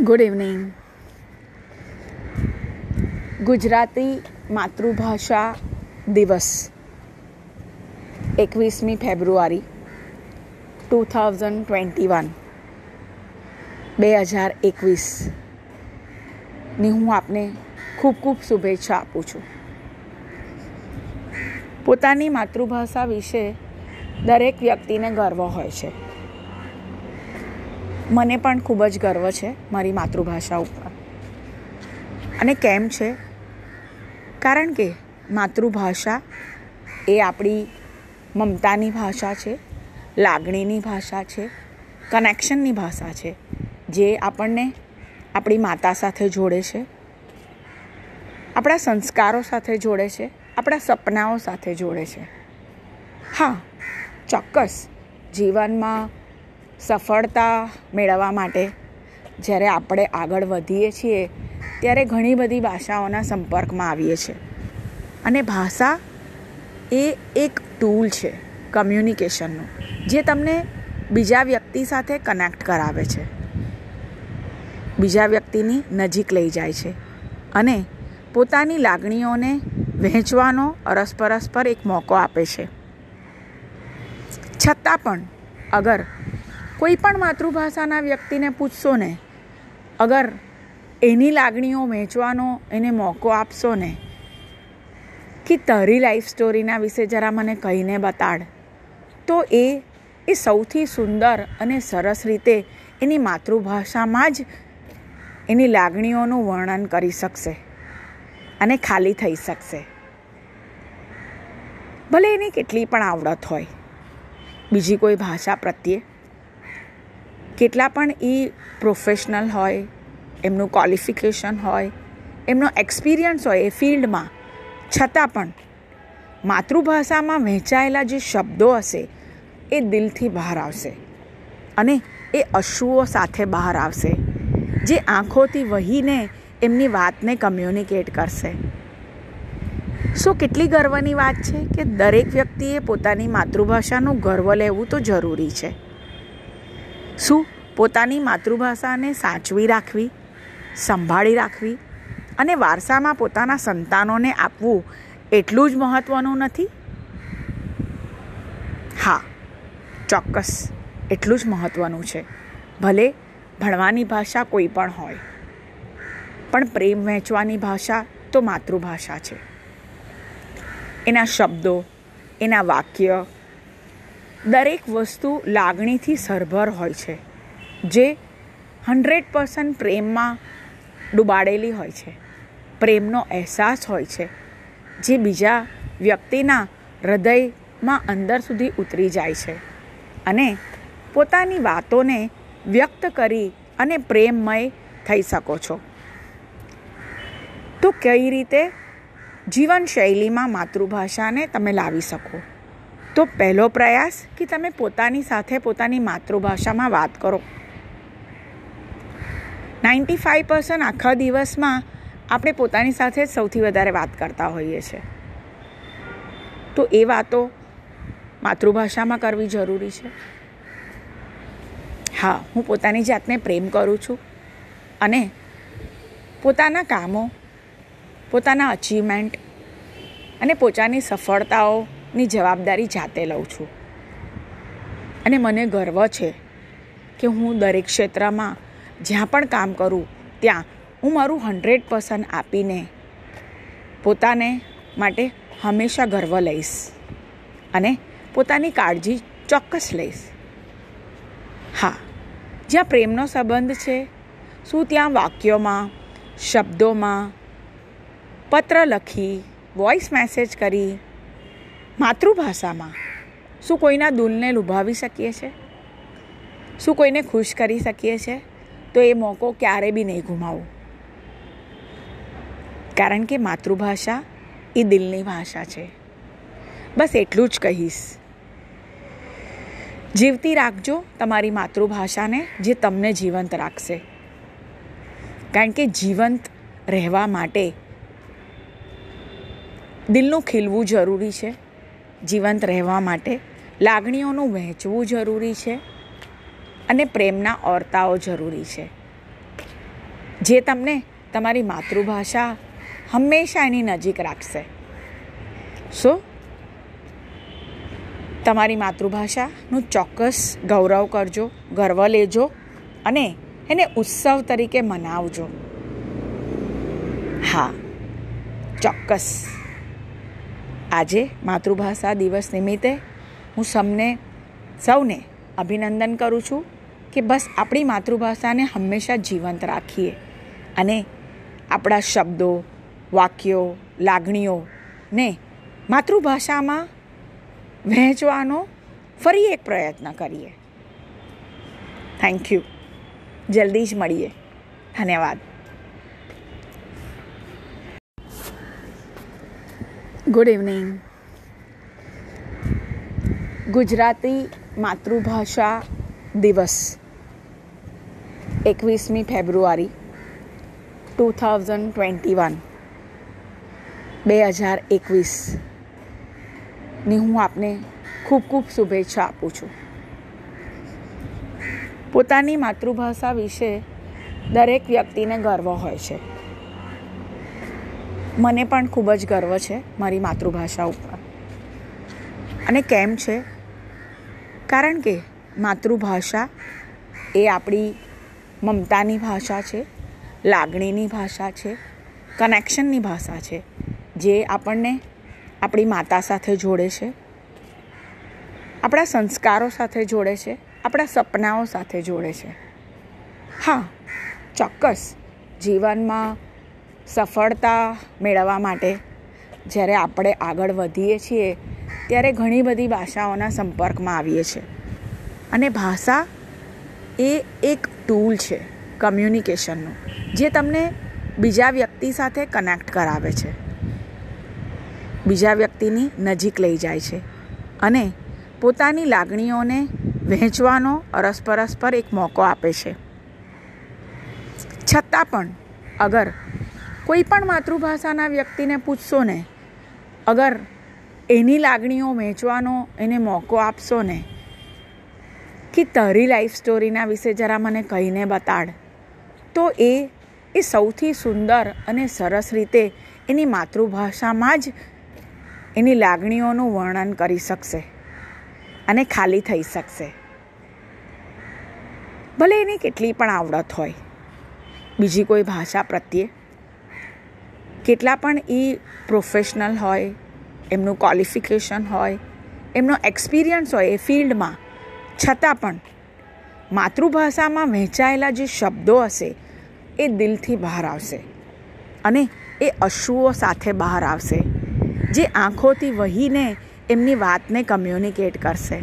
Good evening Gujarati માતૃભાષા દિવસ, એકવીસમી ફેબ્રુઆરી ટુ થાઉઝન્ડ ટ્વેન્ટી વન બે હજાર એકવીસની હું આપને ખૂબ ખૂબ શુભેચ્છા આપું છું. પોતાની માતૃભાષા વિશે દરેક વ્યક્તિને ગર્વ હોય છે. મને પણ ખૂબ જ ગર્વ છે મારી માતૃભાષા ઉપર. અને કેમ છે? કારણ કે માતૃભાષા એ આપણી મમતાની ભાષા છે, લાગણીની ભાષા છે, કનેક્શનની ભાષા છે, જે આપણને આપણી માતા સાથે જોડે છે, આપણા સંસ્કારો સાથે જોડે છે, આપણા સપનાઓ સાથે જોડે છે. હા, ચોક્કસ જીવનમાં સફળતા મેળવવા માટે જ્યારે આપણે આગળ વધીએ છીએ, ત્યારે ઘણી બધી ભાષાઓના સંપર્કમાં આવીએ છીએ. અને ભાષા એ એક ટૂલ છે કમ્યુનિકેશનનું જે તમને બીજા વ્યક્તિ સાથે કનેક્ટ કરાવે છે. બીજા વ્યક્તિની નજીક લઈ જાય છે અને પોતાની લાગણીઓને વહેંચવાનો અરસપરસ પર એક મોકો આપે છે. છતાં પણ અગર કોઈ પણ માતૃભાષાના વ્યક્તિને પૂછશો ને, અગર એની લાગણીઓ વહેંચવાનો એને મોકો આપશો ને, કે તારી લાઈફ સ્ટોરીના વિશે જરા મને કહીને બતાડ, તો એ એ સૌથી સુંદર અને સરસ રીતે એની માતૃભાષામાં જ એની લાગણીઓનું વર્ણન કરી શકશે અને ખાલી થઈ શકશે. ભલે એની કેટલી પણ આવડત હોય. બીજી કોઈ ભાષા પ્રત્યે કેટલા પણ એ પ્રોફેશનલ હોય, એમનું ક્વોલિફિકેશન હોય, એમનો એક્સપિરિયન્સ હોય એ ફિલ્ડમાં છતાં પણ માતૃભાષામાં વહેંચાયેલા જે શબ્દો હશે, એ દિલથી બહાર આવશે. અને એ અશ્રુઓ સાથે બહાર આવશે, જે આંખોથી વહીને એમની વાતને કમ્યુનિકેટ કરશે. સો કેટલી ગર્વની વાત છે કે દરેક વ્યક્તિએ પોતાની માતૃભાષાનું ગર્વ લેવું તો જરૂરી છે. શું? પોતાની માતૃભાષાને સાચવી રાખવી, સંભાળી રાખવી અને વારસામાં પોતાના સંતાનોને આપવું એટલું જ મહત્ત્વનું નથી? હા, ચોક્કસ, એટલું જ મહત્ત્વનું છે. ભલે ભણવાની ભાષા કોઈ પણ હોય, પણ પ્રેમ વહેંચવાની ભાષા તો માતૃભાષા છે. એના શબ્દો, એના વાક્ય દરેક વસ્તુ લાગણીથી સરભર હોય છે, જે હન્ડ્રેડ પર્સન્ટ પ્રેમમાં ડૂબાડેલી હોય છે. પ્રેમનો અહેસાસ હોય છે, જે બીજા વ્યક્તિના હૃદયમાં અંદર સુધી ઉતરી જાય છે અને પોતાની વાતોને વ્યક્ત કરી અને પ્રેમમય થઈ શકો છો. તો કઈ રીતે જીવનશૈલીમાં માતૃભાષાને તમે લાવી શકો? તો પહેલો પ્રયાસ કે તમે પોતાની સાથે પોતાની માતૃભાષામાં વાત કરો. નાઇન્ટી ફાઈવ પર્સન્ટ આખા દિવસમાં આપણે પોતાની સાથે સૌથી વધારે વાત કરતા હોઈએ છીએ તો એ વાતો માતૃભાષામાં કરવી જરૂરી છે. હા, હું પોતાની જાતને પ્રેમ કરું છું અને પોતાના કામો, પોતાના અચીવમેન્ટ અને પોતાની સફળતાઓની જવાબદારી જાતે લઉં છું. અને મને ગર્વ છે કે હું દરેક ક્ષેત્રમાં જ્યાં પણ કામ કરું, ત્યાં હું મારું હન્ડ્રેડ પર્સન્ટ આપીને પોતાને માટે હંમેશા ગર્વ લઈશ અને પોતાની કાળજી ચોક્કસ લઈશ. હા, જ્યાં પ્રેમનો સંબંધ છે, શું ત્યાં વાક્યોમાં, શબ્દોમાં પત્ર લખી વોઇસ મેસેજ કરી માતૃભાષામાં શું કોઈના દુલને લુભાવી શકીએ છીએ શું કોઈને ખુશ કરી શકીએ છીએ તો એ મોકો ક્યારે બી નહીં ગુમાવો. કારણ કે માતૃભાષા એ દિલની ભાષા છે. બસ એટલું જ કહીશ. જીવતી રાખજો તમારી માતૃભાષાને જે તમને જીવંત રાખશે. કારણ કે જીવંત રહેવા માટે દિલનું ખીલવું જરૂરી છે. જીવંત રહેવા માટે લાગણીઓનું વહેંચવું જરૂરી છે અને પ્રેમના ઓરતાઓ જરૂરી છે. જે તમને તમારી માતૃભાષા હંમેશા એની નજીક રાખશે. સો, તમારી માતૃભાષાનું ચોક્કસ ગૌરવ કરજો, ગર્વ લેજો અને એને ઉત્સવ તરીકે મનાવજો. હા, ચોક્કસ. આજે માતૃભાષા દિવસ નિમિત્તે હું સૌને સૌને અભિનંદન કરું છું કે બસ આપણી માતૃભાષાને હંમેશા જીવંત રાખીએ અને આપણા શબ્દો, વાક્યો લાગણીઓને માતૃભાષામાં વહેંચવાનો ફરી એક પ્રયત્ન કરીએ. થેન્ક યુ જલ્દી જ મળીએ. ધન્યવાદ. ગુડ ઇવનિંગ ગુજરાતી માતૃભાષા દિવસ, એકવીસમી ફેબ્રુઆરી ટુ થાઉઝન્ડ ટ્વેન્ટી વન બે હજાર એકવીસની હું આપને ખૂબ ખૂબ શુભેચ્છા આપું છું. પોતાની માતૃભાષા વિશે દરેક વ્યક્તિને ગર્વ હોય છે. મને પણ ખૂબ જ ગર્વ છે મારી માતૃભાષા ઉપર. અને કેમ છે? કારણ કે માતૃભાષા એ આપણી મમતાની ભાષા છે, લાગણીની ભાષા છે કનેક્શનની ભાષા છે, જે આપણને આપણી માતા સાથે જોડે છે, આપણા સંસ્કારો સાથે જોડે છે, આપણા સપનાઓ સાથે જોડે છે. હા, ચોક્કસ જીવનમાં સફળતા મેળવવા માટે જ્યારે આપણે આગળ વધીએ છીએ, ત્યારે ઘણી બધી ભાષાઓના સંપર્કમાં આવીએ છીએ. અને ભાષા એ એક ટૂલ છે કમ્યુનિકેશનનું જે તમને બીજા વ્યક્તિ સાથે કનેક્ટ કરાવે છે. બીજા વ્યક્તિની નજીક લઈ જાય છે અને પોતાની લાગણીઓને વહેંચવાનો અરસપરસ પર એક મોકો આપે છે. છતાં પણ અગર કોઈ પણ માતૃભાષાના વ્યક્તિને પૂછશો ને, અગર એની લાગણીઓ વહેંચવાનો એને મોકો આપશો ને, કે તારી લાઈફ સ્ટોરીના વિશે જરા મને કહીને બતાડ, તો એ એ સૌથી સુંદર અને સરસ રીતે એની માતૃભાષામાં જ એની લાગણીઓનું વર્ણન કરી શકશે અને ખાલી થઈ શકશે. ભલે એની કેટલી પણ આવડત હોય. બીજી કોઈ ભાષા પ્રત્યે કેટલા પણ એ પ્રોફેશનલ હોય, એમનું ક્વોલિફિકેશન હોય, એમનો એક્સપિરિયન્સ હોય એ ફિલ્ડમાં છતાં પણ માતૃભાષામાં વહેંચાયેલા જે શબ્દો હશે, એ દિલથી બહાર આવશે. અને એ અશ્રુઓ સાથે બહાર આવશે, જે આંખોથી વહીને એમની વાતને કમ્યુનિકેટ કરશે.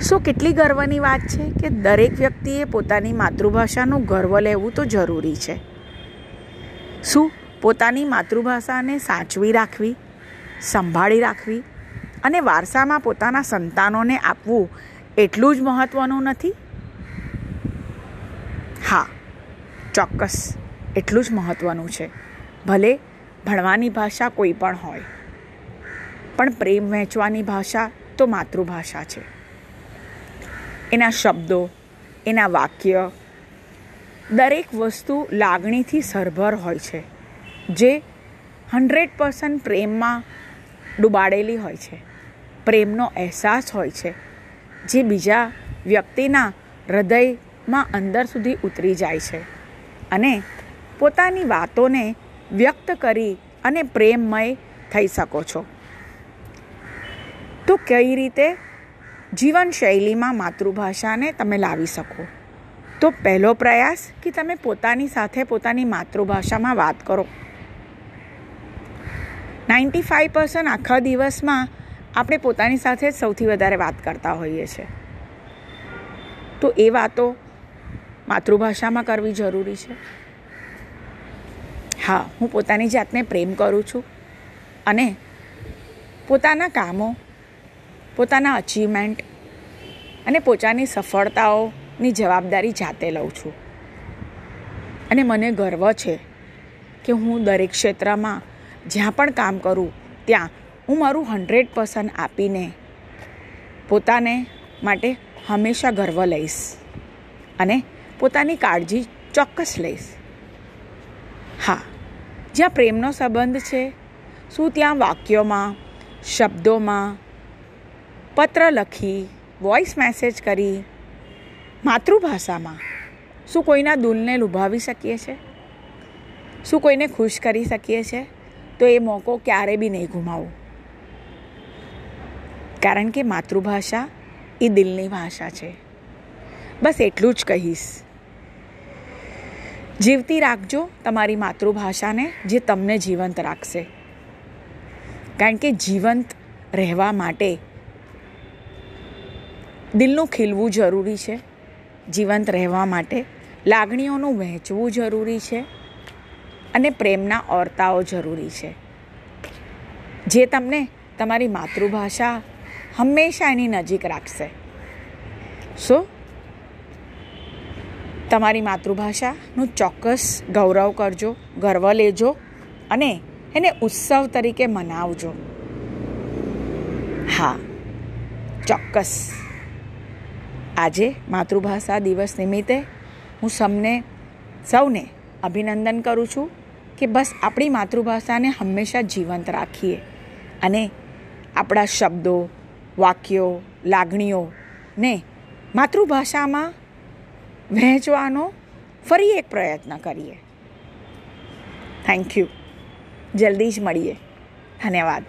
શું કેટલી ગર્વની વાત છે કે દરેક વ્યક્તિએ પોતાની માતૃભાષાનું ગર્વ લેવું તો જરૂરી છે. શું? પોતાની માતૃભાષાને સાચવી રાખવી, સંભાળી રાખવી અને વારસામાં પોતાના સંતાનોને આપવું એટલું જ મહત્ત્વનું નથી? હા, ચોક્કસ, એટલું જ મહત્ત્વનું છે. ભલે ભણવાની ભાષા કોઈ પણ હોય, પણ પ્રેમ વહેંચવાની ભાષા તો માતૃભાષા છે. એના શબ્દો, એના વાક્ય દરેક વસ્તુ લાગણીથી સરભર હોય છે, જે હન્ડ્રેડ પર્સન્ટ પ્રેમમાં ડૂબાડેલી હોય છે. પ્રેમનો અહેસાસ હોય છે, જે બીજા વ્યક્તિના હૃદયમાં અંદર સુધી ઉતરી જાય છે અને પોતાની વાતોને વ્યક્ત કરી અને પ્રેમમય થઈ શકો છો. તો કઈ રીતે જીવનશૈલીમાં માતૃભાષાને તમે લાવી શકો? તો પહેલો પ્રયાસ કે તમે પોતાની સાથે પોતાની માતૃભાષામાં વાત કરો. નાઇન્ટી ફાઈવ પર્સન્ટ આખા દિવસમાં આપણે પોતાની સાથે સૌથી વધારે વાત કરતા હોઈએ છીએ. તો એ વાતો માતૃભાષામાં કરવી જરૂરી છે? હા, હું પોતાની જાતને પ્રેમ કરું છું અને પોતાના કામો, પોતાના અચીવમેન્ટ અને પોતાની સફળતાઓની જવાબદારી જાતે લઉં છું. અને મને ગર્વ છે કે હું દરેક ક્ષેત્રમાં જ્યાં પણ કામ કરું, ત્યાં હું મારું હન્ડ્રેડ પર્સન્ટ આપીને પોતાને માટે હંમેશા ગર્વ લઈશ અને પોતાની કાળજી ચોક્કસ લઈશ. હા, જ્યાં પ્રેમનો સંબંધ છે, શું ત્યાં વાક્યોમાં, શબ્દોમાં પત્ર લખી વોઇસ મેસેજ કરી માતૃભાષામાં શું કોઈના દુલને લુભાવી શકીએ છીએ શું કોઈને ખુશ કરી શકીએ છીએ તો એ મોકો ક્યારે બી નહીં ગુમાવો. કારણ કે માતૃભાષા એ દિલની ભાષા છે. બસ એટલું જ કહીશ. જીવતી રાખજો તમારી માતૃભાષાને જે તમને જીવંત રાખશે. કારણ કે જીવંત રહેવા માટે દિલનું ખીલવું જરૂરી છે. જીવંત રહેવા માટે લાગણીઓનું વહેંચવું જરૂરી છે અને પ્રેમના ઓરતાઓ જરૂરી છે. જે તમને તમારી માતૃભાષા હંમેશા એની નજીક રાખશે. સો, તમારી માતૃભાષાનું ચોક્કસ ગૌરવ કરજો, ગર્વ લેજો અને એને ઉત્સવ તરીકે મનાવજો. હા, ચોક્કસ. આજે માતૃભાષા દિવસ નિમિત્તે હું સમને, સૌને અભિનંદન કરું છું કે બસ આપણી માતૃભાષાને હંમેશા જીવંત રાખીએ અને આપણા શબ્દો, વાક્યો લાગણીઓને માતૃભાષામાં વહેંચવાનો ફરી એક પ્રયત્ન કરીએ. થેન્ક યુ જલ્દી જ મળીએ. ધન્યવાદ.